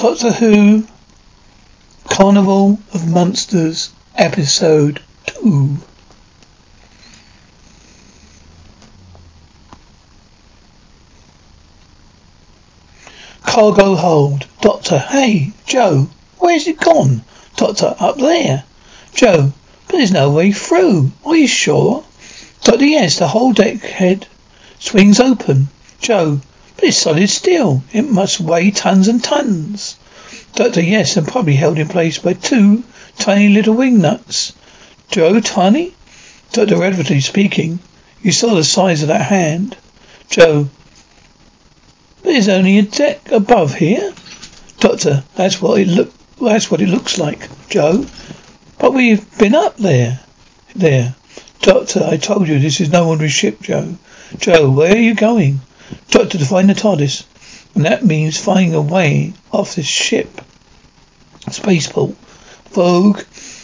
Doctor Who Carnival of Monsters Episode 2 Cargo hold. Doctor, hey, Joe, where's it gone? Doctor, up there. Joe, but there's no way through. Are you sure? Doctor, yes, the whole deck head swings open. Joe, but it's solid steel. It must weigh tons and tons. Doctor, yes, and probably held in place by two tiny little wing nuts. Joe, tiny? Doctor Redverty speaking. You saw the size of that hand. Joe, but there's only a deck above here. Doctor, that's what it look. That's what it looks like, Joe. But we've been up there. There. Doctor, I told you this is no ordinary ship, Joe. Joe, where are you going? Doctor, to find the TARDIS. And that means finding a way off this ship. Spaceport. Vogue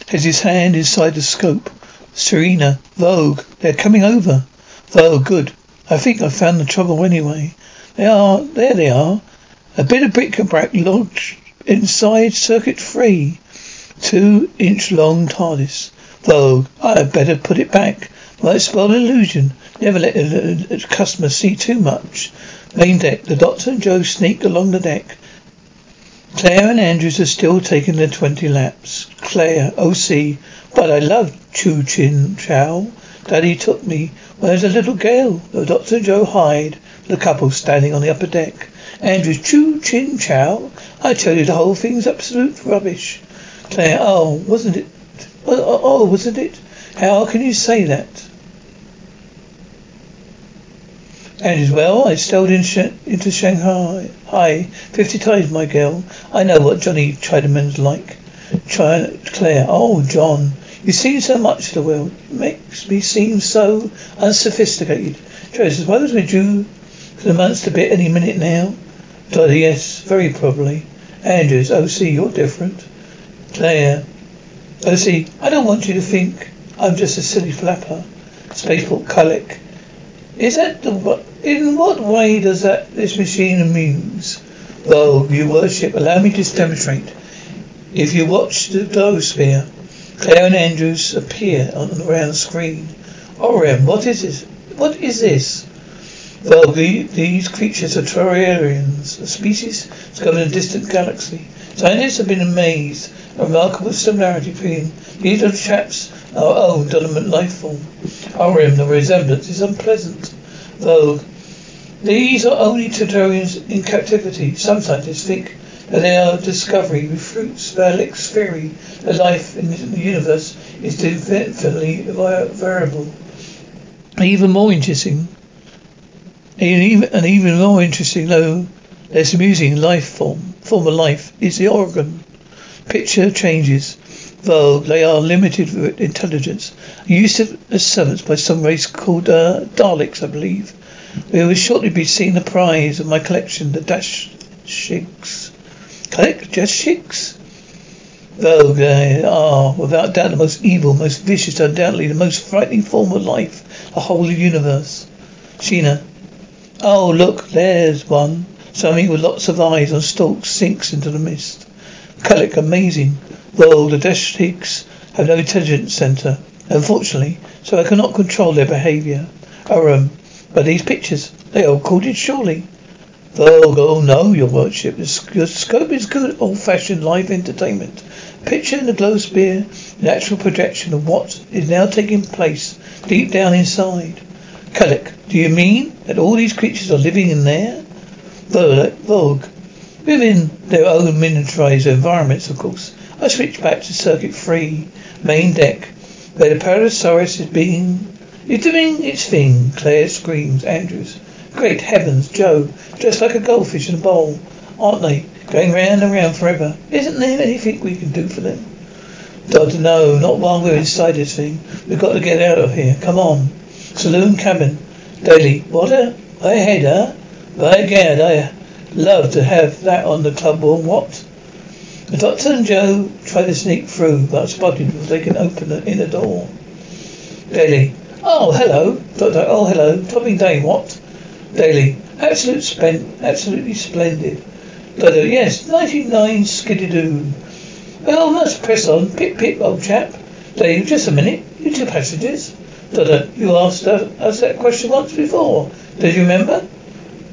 has his hand inside the scope. Serena, Vogue, they're coming over. Vogue, good. I think I found the trouble anyway. They are, there they are. A bit of bric-a-brac lodged inside circuit three. Two inch long TARDIS. Vogue, I had better put it back. Might an illusion. Never let uh, a, a customer see too much. Main deck. The doctor and Joe sneak along the deck. Claire and Andrews are still taking their twenty laps. Claire, oh, OC, but I love Chu Chin Chow. Daddy took me when a little girl. The doctor and Joe hide. The couple standing on the upper deck. Andrews, Chu Chin Chow. I tell you, the whole thing's absolute rubbish. Claire, oh, wasn't it? Oh, oh, wasn't it? How can you say that? Andrews, well, I strolled in sh- into Shanghai Hi, fifty times, my girl. I know what Johnny Chiderman's like. Try, Claire, oh, John, you see so much of the world. It makes me seem so unsophisticated. Joe, suppose we're due for the monster bit any minute now. Yes, very probably. Andrews, oh, see, you're different. Claire, oh, see, I don't want you to think I'm just a silly flapper. Spaceport Kalik. Is that the? In what way does that this machine amuse? Though you worship, allow me to demonstrate. If you watch the glow sphere, Claire and Andrews appear on the round screen. Orion, what is this? What is this? Well, the, these creatures are Tellurians, a species discovered in a distant galaxy. Scientists have been amazed at the remarkable similarity between these little chaps and our own dominant life form. Orion, the resemblance is unpleasant, though these are only Tellurians in captivity. Some scientists think that their discovery refutes Valek's theory that life in the universe is infinitely variable. Even more interesting, and even, more interesting, though less amusing life form, form of life, is the Ogron. Picture changes. Though they are limited with intelligence, used as servants by some race called uh, Daleks, I believe. We will shortly be seeing the prize of my collection, the Dash. Collect Dash? Though they are, without doubt, the most evil, most vicious, undoubtedly the most frightening form of life, the whole universe. Sheena, Oh, look, there's one. Something with lots of eyes on stalks sinks into the mist. Kalik, amazing. Well, the Drashigs have no intelligence center, unfortunately, so I cannot control their behavior. Aram, oh, um, but these pictures, they are recorded surely. Oh, oh no, your worship. The scope is good old-fashioned live entertainment. Picture in the glow sphere, natural projection of what is now taking place deep down inside. Kalik, do you mean that all these creatures are living in there? Vogue, within their own miniaturized environments, of course. I switch back to circuit three, main deck, where the Plesiosaurus is being is doing its thing. Claire screams. Andrews, great heavens, Joe, dressed like a goldfish in a bowl, aren't they? Going round and round forever. Isn't there anything we can do for them? Doctor, no, not while we're inside this thing. We've got to get out of here. Come on. Saloon cabin. Daily. What a I head, huh? By gad, I love to have that on the club wall. What? The doctor and Joe try to sneak through, but spotted they can open the inner door. Daily. Oh, hello. Doctor. Oh, hello. Topping day, what? Daily. Absolute spend, absolutely splendid. Doctor, yes, 99 Skididoo. Well, let's press on. Pip, pip, old chap. Dave, just a minute. You two passengers. Doctor, uh, you asked us that question once before. Did you remember?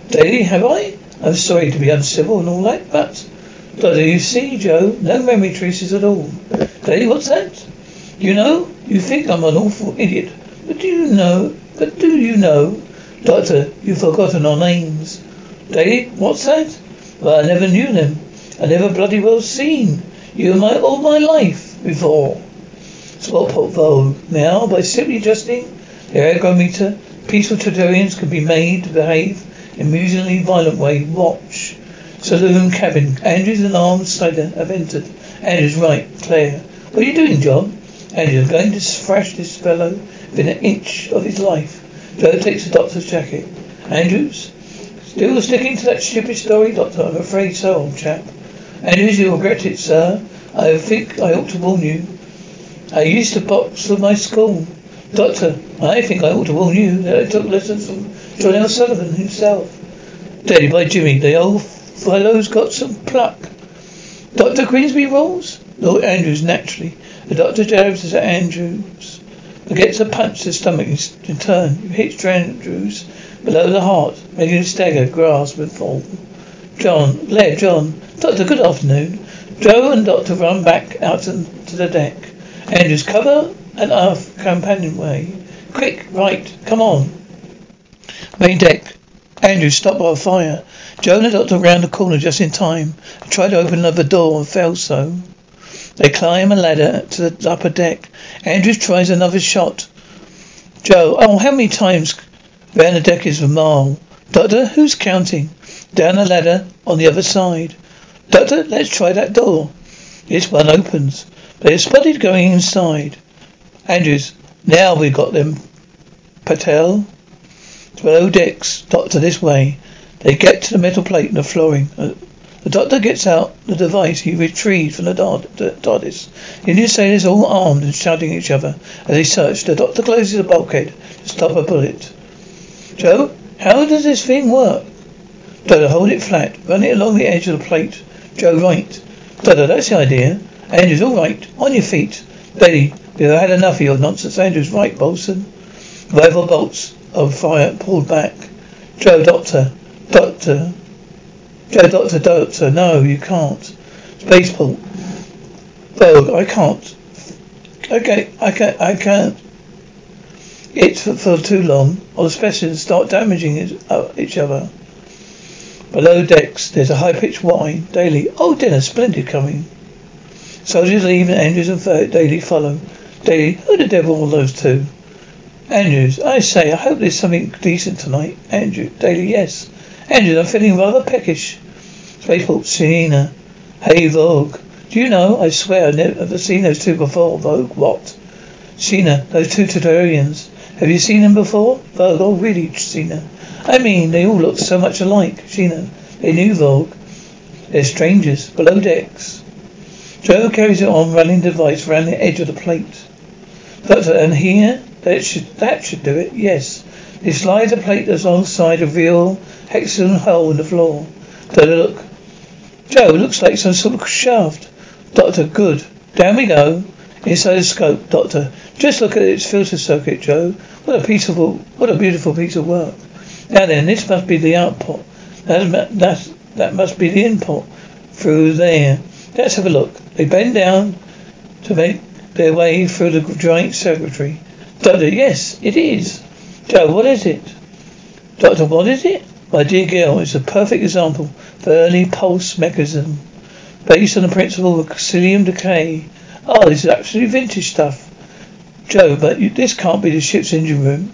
Daly, have I? I'm sorry to be uncivil and all that, but... Doctor, you see, Joe, no memory traces at all. Daly, what's that? You know, you think I'm an awful idiot, but do you know, but do you know, Doctor, you've forgotten our names. Daly, what's that? Well, I never knew them. I never bloody well seen you my all my life before. Spot vote now by simply adjusting the ergometer. Peaceful Tellurians can be made to behave in amusingly violent way. Watch. Saloon cabin. Andrews and Slider have entered. Andrews, right. Claire. What are you doing, John? Andrews, I'm going to thrash this fellow within an inch of his life. Joe takes the doctor's jacket. Andrews? Still sticking to that stupid story, Doctor? I'm afraid so, old chap. Andrews, you'll regret it, sir. I think I ought to warn you. I used to box for my school. Doctor, I think I ought to warn you uh, that I took lessons from John L. Sullivan himself. Daddy by Jimmy, the old fellow's got some pluck. Dr. Queensby rolls? Lord Andrews, naturally. The doctor jabs at Andrews, but gets a punch to the stomach in turn. He hits Andrews below the heart, making him stagger, grasp, and fall. John, Blair, John. Doctor, good afternoon. Joe and Doctor run back out to the deck. Andrews, cover and aft companionway. Quick, right, come on. Main deck. Andrews, stop by a fire. Joe and the doctor round the corner just in time. They tried to open another door and failed so. They climb a ladder to the upper deck. Andrews tries another shot. Joe, oh, how many times round the deck is a mile? Doctor, who's counting? Down the ladder on the other side. Doctor, let's try that door. This one opens. They are spotted going inside. Andrews, now we've got them. Patel. Below decks. Doctor, this way. They get to the metal plate in the flooring. Uh, the doctor gets out the device he retrieved from the TARDIS. The Indian sailors all armed and shouting at each other as they search. The doctor closes the bulkhead to stop a bullet. Joe, how does this thing work? Doctor, hold it flat. Run it along the edge of the plate. Joe, right. Doctor, that's the idea. Andrews, all right. On your feet. Daly, we've had enough of your nonsense. Andrews, right, Bolson. Rifle bolts of fire pulled back. Joe, doctor. Doctor. Joe, doctor, doctor. No, you can't. Spaceport. Vogue, I can't. Okay, I can't. I can't. It's for, for too long, or the specimens start damaging uh, each other. Below decks, there's a high-pitched whine. Daly, oh, dinner, splendid coming. Soldiers leave and Andrews and Daly follow. Daly, who the devil are those two? Andrews, I say, I hope there's something decent tonight. Andrew, Daly, yes. Andrews, I'm feeling rather peckish. Spaceport, Sina. Hey, Vogue. Do you know, I swear I've never seen those two before, Vogue. What? Sina, those two Tellurians. Have you seen them before? Vogue, oh really, Sina. I mean, they all look so much alike. Sina, they knew Vogue. They're strangers, below decks. Joe carries it on, running device around the edge of the plate. Doctor, and here? That should, that should do it, yes. They slide the plate alongside a real hexagon hole in the floor. Doctor, look. Joe, looks like some sort of shaft. Doctor, good. Down we go. Inside the scope, Doctor. Just look at its filter circuit, Joe. What a peaceful, what a beautiful piece of work. Now then, this must be the output. That, that, that must be the input through there. Let's have a look. They bend down to make their way through the giant circuitry. Doctor, yes, it is. Joe, what is it? Doctor, what is it? My dear girl, it's a perfect example of early pulse mechanism based on the principle of psyllium decay. Oh, this is absolutely vintage stuff. Joe, but you, this can't be the ship's engine room.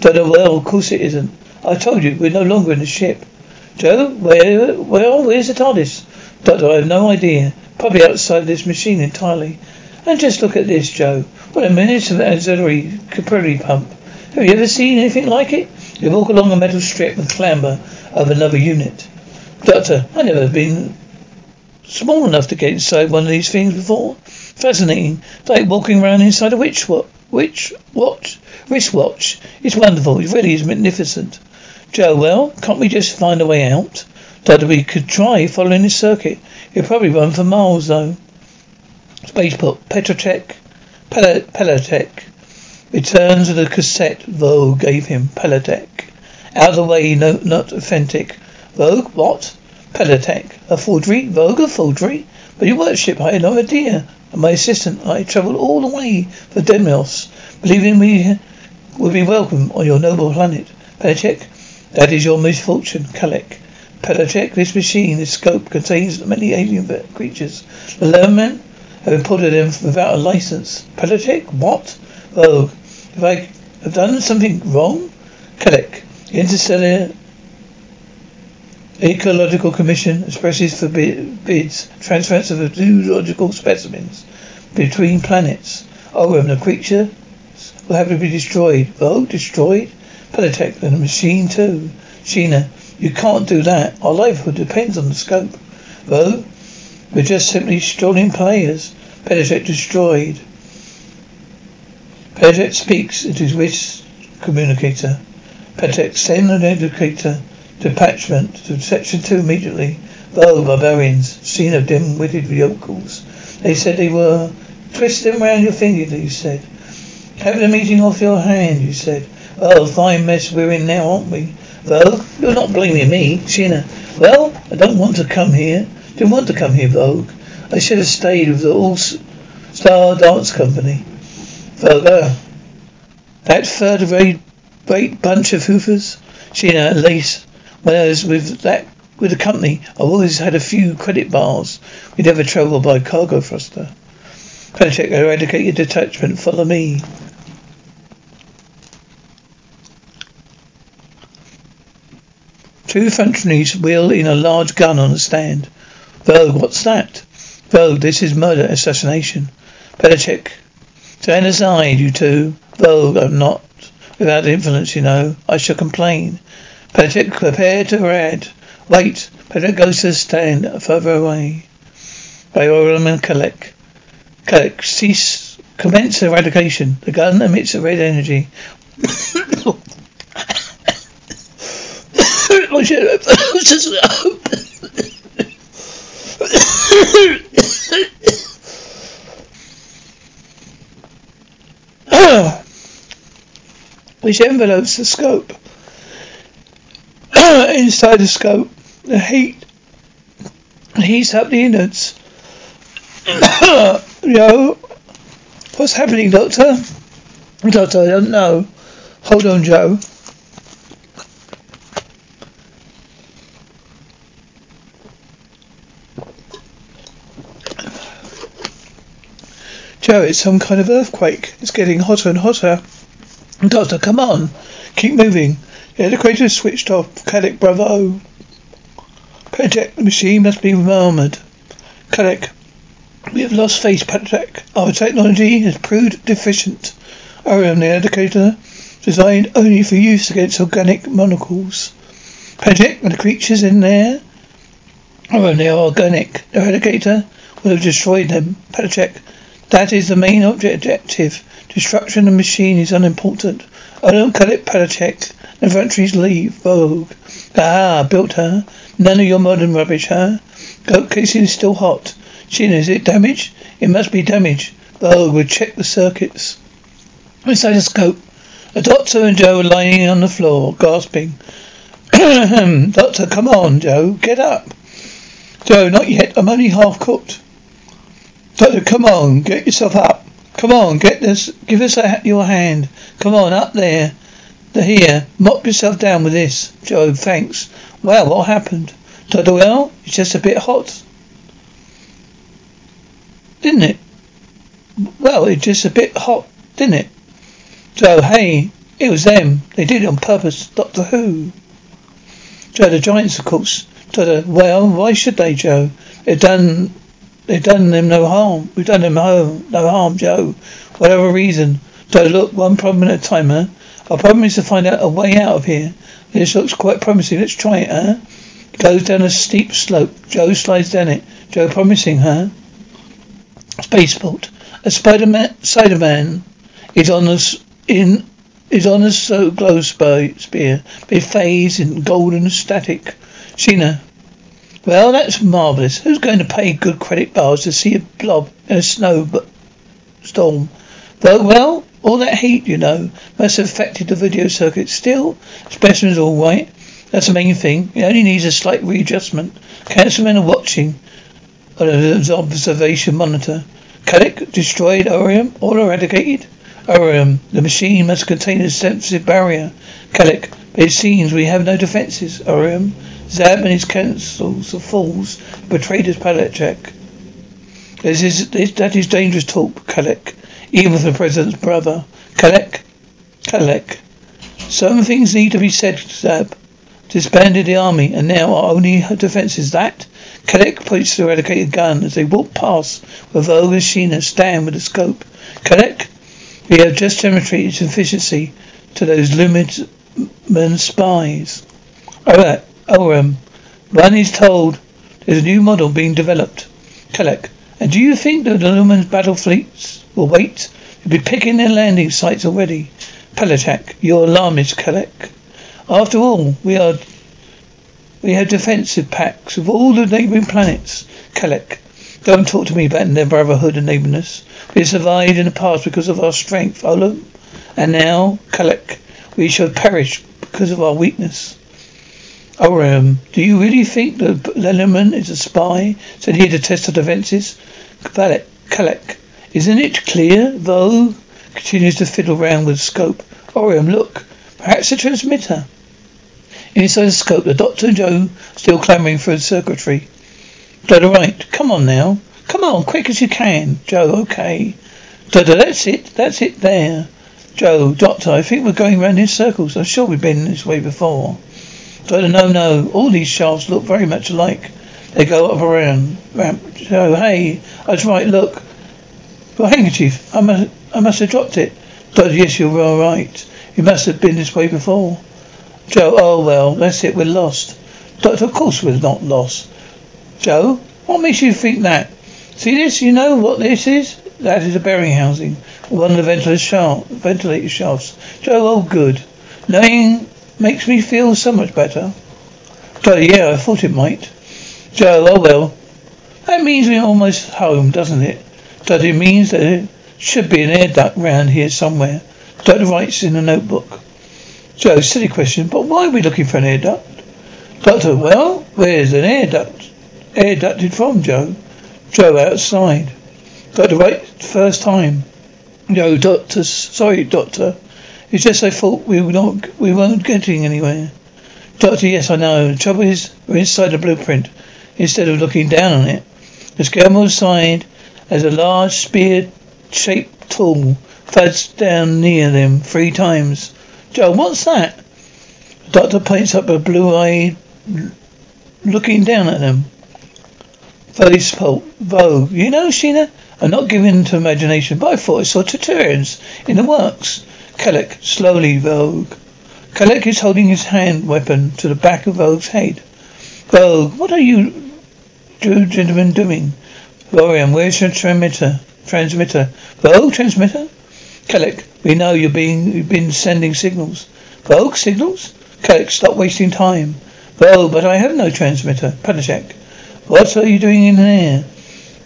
Doctor, well, of course it isn't. I told you, we're no longer in the ship. Joe, where, where, where's the TARDIS? Doctor, I have no idea. Probably outside this machine entirely. And just look at this, Joe. What a miniature auxiliary capillary pump. Have you ever seen anything like it? You walk along a metal strip and clamber over another unit. Doctor, I've never been small enough to get inside one of these things before. Fascinating. It's like walking around inside a witch watch. Witch watch? Wristwatch. It's wonderful. It really is magnificent. Joe, well, can't we just find a way out? That we could try following this circuit. It'd probably run for miles though. Spaceport, Pletrac, Pel- Pletrac. Returns of the cassette Vogue gave him. Pletrac. Out of the way, no, not authentic. Vogue, what? Pletrac. A forgery? Vogue, a forgery? But your worship, I had no idea. And my assistant, I travelled all the way for Demos, believing we would be welcome on your noble planet. Pletrac, that is your misfortune, Kalik. Pletrac, this machine, this scope, contains many alien creatures. The Lurman have imported them without a license. Pletrac, what? Vogue, if I have done something wrong? Kalik, Interstellar Ecological Commission expresses for bids transference of zoological specimens between planets. Oh, and the creature will have to be destroyed. Oh, destroyed? Pletrac and the machine too. Sheena, you can't do that. Our livelihood depends on the scope. Though, we're just simply strolling players. Pletrac destroyed. Pletrac speaks into his wish communicator. Pletrac, send an indicator detachment to section two immediately. Though barbarians, seen of dim-witted yokels. They said they were. Twist them round your finger, you said. Have the meeting off your hand, you said. Oh, fine mess we're in now, aren't we? Vogue, you're not blaming me, Sheena. Well, I don't want to come here. Didn't want to come here, Vogue. I should have stayed with the All-Star Dance Company. Vogue, uh, that third rate great bunch of hoofers. Sheena and Lace. Whereas with that with the company, I've always had a few credit bars. We never travel by cargo thruster. Pletrac, eradicate your detachment. Follow me. Two functionaries wheel in a large gun on a stand. Vogue, what's that? Vogue, this is murder, assassination. Pletrac, stand aside, you two. Vogue, I'm not without influence, you know. I shall complain. Pletrac, prepare to rad. Wait. Pletrac goes to stand further away. By Orlan Kalek. Kalek, cease. Commence eradication. The gun emits a red energy. Which envelopes the scope. Inside the scope, the heat heats up the innards. Yo, what's happening, Doctor? Doctor, I don't know. Hold on, Joe. Joe, it's some kind of earthquake. It's getting hotter and hotter. Doctor, come on. Keep moving. The elevator switched off. Kadek, bravo. Project, the machine must be armored. Kadek, we have lost faith, Patrick. Our technology has proved deficient. Orion, the indicator, designed only for use against organic monocles. Patrick, and the creatures in there? Are organic. The eradicator will have destroyed them. Patrick, that is the main objective. Destruction of the machine is unimportant. I don't call it Pletrac. Inventories leave. Vogue. Ah, built her. None of your modern rubbish, huh? Goat casing is still hot. Shin, is it damaged? It must be damaged. Vogue will check the circuits. Inside the scope. A doctor and Joe are lying on the floor, gasping. doctor, come on, Joe. Get up. Joe, not yet. I'm only half cooked. Doctor, come on, get yourself up. Come on, get this. Give us a, your hand. Come on, up there. The here. Mop yourself down with this. Joe, thanks. Well, what happened? Doctor, well, it's just a bit hot. Didn't it? Well, it's just a bit hot, didn't it? Joe, hey, it was them. They did it on purpose. Doctor Who? Joe, the Giants, of course. Doctor, well, why should they, Joe? They've done They've done them no harm. We've done them no, no harm, Joe. Whatever reason. So look, one problem at a time, huh? Our problem is to find out a way out of here. This looks quite promising. Let's try it, huh? Goes down a steep slope. Joe slides down it. Joe promising, huh? Spaceport. A Spider-Man, Spider-Man is on us in is on a so glow spear, be phase in golden static. Sheena, Well, that's marvellous. Who's going to pay good credit bars to see a blob in a snow storm? Well, all that heat, you know, must have affected the video circuit. Still, specimen's all right. That's the main thing. It only needs a slight readjustment. Councilmen are watching uh, on an observation monitor. Kalik destroyed Orium, all eradicated. Orium, the machine must contain a sensitive barrier. But it seems we have no defenses. Orium, Zarb and his councils of fools betrayed his pallet check. This is, this, that is dangerous talk, Kalik. Even for the president's brother. Kalik, Kalik. Some things need to be said, Zarb. Disbanded the army, and now our only defense is that. Kalik points to the eradicated gun as they walk past and Sheena stand with a scope. Kalik, we have just demonstrated efficiency to those Lurman spies. Alright, Oram. One is told there's a new model being developed. Kalik, and uh, do you think that the Lurman's battle fleets will wait? They'll be picking their landing sites already. Palachak, you're alarmist, Kalik. After all, we are we have defensive packs with all the neighbouring planets. Kalik, don't talk to me about their brotherhood and neighbourness. We survived in the past because of our strength, Olam. And now, Kalik, we shall perish because of our weakness. Oram, do you really think that Lellerman is a spy said he to test our defences? Kalik, isn't it clear? though? continues to fiddle round with the scope. Orium, look, perhaps a transmitter. Inside the scope, the doctor and Joe still clamouring for a secretary. Doctor, right. Come on now. Come on, quick as you can. Joe, okay. Doctor, that's it. That's it there. Joe, Doctor, I think we're going round in circles. I'm sure we've been this way before. Doctor, no, no. All these shafts look very much alike. They go up around. Ramp. Joe, hey. That's right, look. Your handkerchief. I must, I must have dropped it. Doctor, yes, you're all right. You must have been this way before. Joe, oh well, that's it, we're lost. Doctor, of course we're not lost. Joe, what makes you think that? See this? You know what this is? That is a bearing housing. One of the ventilator, shaft, ventilator shafts. Joe, oh good. Knowing makes me feel so much better. Joe, yeah, I thought it might. Joe, oh well. That means we're almost home, doesn't it? Does it means that there should be an air duct round here somewhere? Doctor writes in a notebook. Joe, silly question, but why are we looking for an air duct? Doctor, well, where's an air duct? Air ducted from, Joe? Joe, outside. Doctor, right first time. No, doctor, sorry, doctor. It's just I thought we were not, we weren't getting anywhere. Doctor, yes, I know. The trouble is, we're inside the blueprint instead of looking down on it. The Skirmore side has a large spear-shaped tool thuds down near them three times. Joe, what's that? The doctor points up a blue-eyed, looking down at them. Pulp. Vogue. You know, Sheena, I'm not given to imagination, by force or I in the works. Kalik, slowly, Vogue. Kalik is holding his hand weapon to the back of Vogue's head. Vogue, what are you two gentlemen doing? Lorian, where's your transmitter? Transmitter. Vogue, transmitter? Kalik, we know you're being, you've been sending signals. Vogue, signals? Kalik, stop wasting time. Vogue, but I have no transmitter. Panachek, what are you doing in there?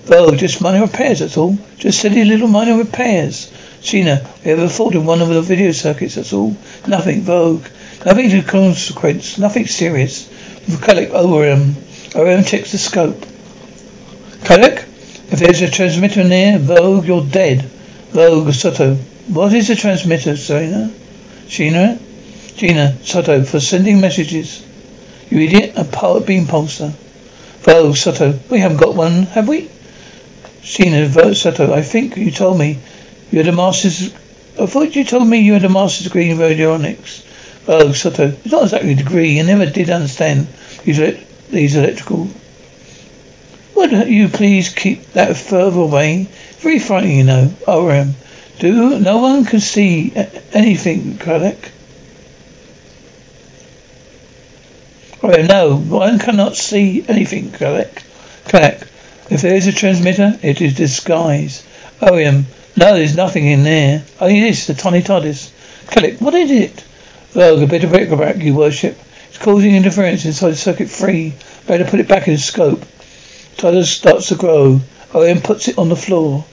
Vogue, just minor repairs, that's all. Just silly little minor repairs. Sheena, we have a fault in one of the video circuits, that's all. Nothing, Vogue. Nothing to consequence. Nothing serious. Kalik, ORM. ORM checks the scope. Kalik, if there's a transmitter there, Vogue, you're dead. Vogue, Soto, what is the transmitter, Serena? Sheena? Gina, Soto, for sending messages. You idiot, a power beam pulsar. Vogue, Soto, we haven't got one, have we? Sheena, Vo, Soto, I think you told me you had a master's... I thought you told me you had a master's degree in radionics. Oh, Soto, it's not exactly a degree. You never did understand these, electrical... Would you please keep that further away? Very frightening, you know. ORM. Do no one can see anything, Kalik? Oh no, one cannot see anything, Kalik. Kalik, if there is a transmitter, it is disguised. OM, no, there's nothing in there. Only this, the tiny TARDIS. Kalik, what is it? Vogue, a bit of bric-a-brac, you worship. It's causing interference inside circuit three. Better put it back in scope. Tyler starts to grow. Owen puts it on the floor.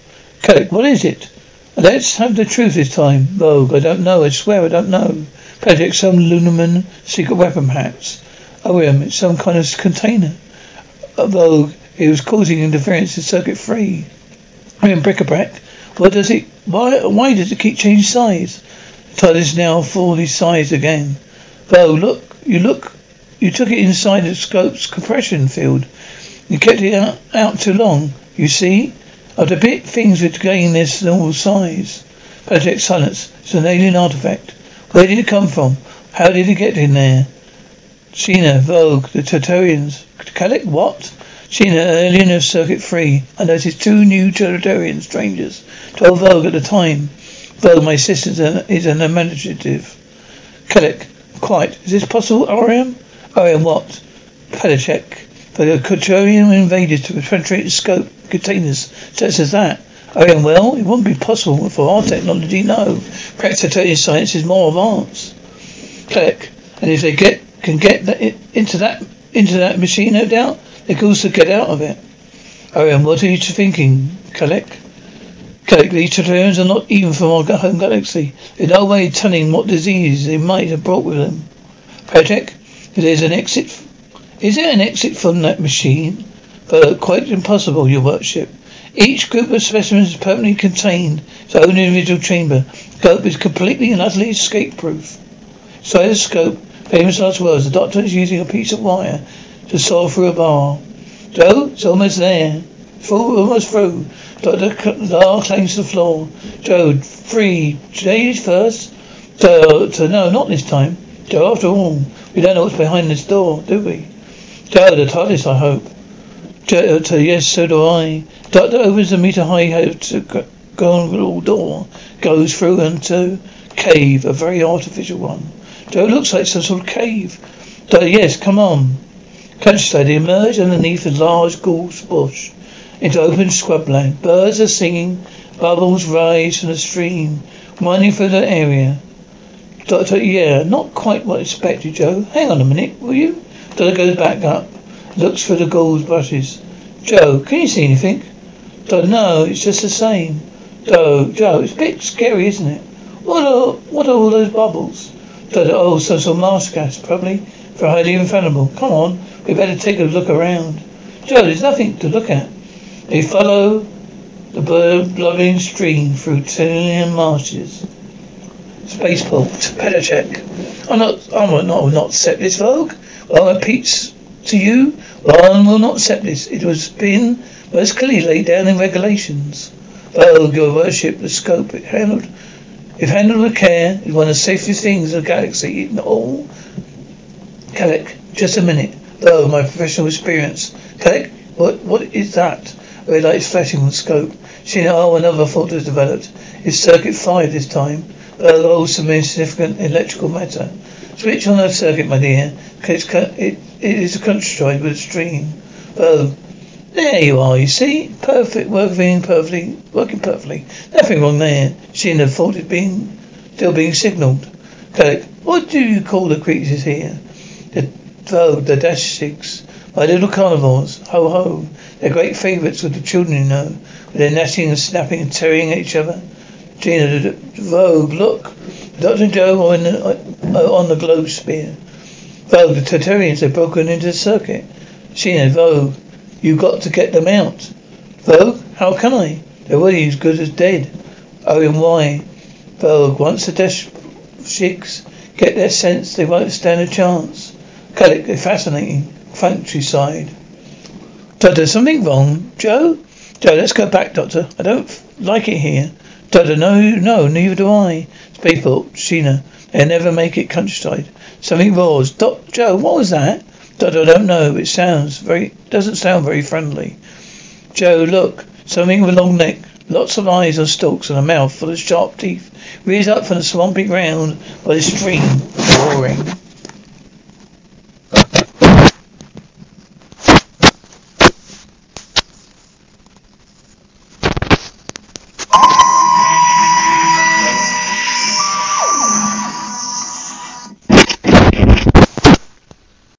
Kalik, what is it? Let's have the truth this time. Vogue, I don't know. I swear I don't know. Project, some Lunaman secret weapon perhaps. Owen, it's some kind of container. Uh, Vogue, it was causing interference in circuit three. I mean, bric-a-brac. What does it, why, why does it keep changing size? is now fully sized again. Vogue, look, you look, you took it inside the scope's compression field. You kept it out, out too long. You see? Oh, After a bit, things would gain their normal size. Project silence. It's an alien artifact. Where did it come from? How did it get in there? Sheena, Vogue, the Tellurians. Kalik, what? Sheena, alien of Circuit 3. I noticed two new Tellurian strangers. Told Vogue at the time. Vogue, my sister is an administrative. Kalik, quite. Is this possible, Orion? Orion, what? Pedacek. The Tellurian invaded to penetrate scope containers such as that. Oh, well, it wouldn't be possible for our technology, no. Practical science is more advanced. Click. And if they get can get that, into that into that machine, no doubt, can also get out of it. Oh, what are you thinking, Kalik? Kalik, these Tellurians are not even from our home galaxy. There's no way telling what disease they might have brought with them. Project, there's an exit. Is there an exit from that machine? But quite impossible, your worship. Each group of specimens is permanently contained its own individual chamber. Scope is completely and utterly escape-proof. Inside the scope, famous last words, the doctor is using a piece of wire to saw through a bar. Joe, it's almost there. Full, almost through. Doctor Lar to the floor. Joe, free. Today's first. To, to, no, not this time. Joe, after all, we don't know what's behind this door, do we? Joe, the TARDIS, I hope. Joe, to, yes, so do I. Doctor opens the meter high gondola door, goes through into cave, a very artificial one. Joe looks like some sort of cave. Doctor, yes, come on. Countryside, they emerge underneath a large gorse bush into open scrubland. Birds are singing, bubbles rise from the stream, winding through the area. Doctor, yeah, not quite what I expected, Joe. Hang on a minute, will you? Doctor goes back up, looks through the gorse bushes. Joe, can you see anything? Don't know, it's just the same. Joe, Joe, it's a bit scary, isn't it? What are, what are all those bubbles? Joe, oh, some sort marsh gas, probably. For highly inflammable. Come on, we better take a look around. Joe, there's nothing to look at. They follow the blobbing stream through Tinian marshes. Spaceport, Pedacek. I'm not, I'm not, not accept this, Vogue. Well, I repeat to you, one will not accept this. It was been most clearly laid down in regulations. Oh, your worship, the scope it handled, if handled with care, is one of the safest things in the galaxy. In all, Kalik, just a minute. Though my professional experience, Kalik, what what is that? Red light is flashing on scope. She oh, another fault has developed. It's circuit five this time. Oh, also means significant electrical matter. Switch on the circuit, my dear. It's, it, it is a countryside with a stream. Oh, there you are, you see? Perfect, working perfectly, working perfectly. Nothing wrong there. She the fault is being, still being signalled. Kalik, what do you call the creatures here? The, oh, the Drashigs. My little carnivores. Ho ho. They're great favourites with the children, you know. With their gnashing and snapping and tearing at each other. Gina, Vogue, look. Dr. Joe on the, uh, on the globe spear. Vogue, the Tellurians have broken into the circuit. Sheena, Vogue, you've got to get them out. Vogue, how can I? They're already as good as dead. Oh, and why? Vogue, once the Dash Shiks get their sense, they won't stand a chance. They're fascinating. Countryside. Doctor, something wrong? Joe? Joe, let's go back, Doctor. I don't like it here. Doctor, no, no, neither do I. Spaceport, Sheena. They'll never make it countryside. Something roars. Doc, Joe, what was that? I don't know. It sounds very, doesn't sound very friendly. Joe, look. Something with a long neck, lots of eyes on stalks, and a mouth full of sharp teeth. Rears up from the swampy ground by the stream, roaring.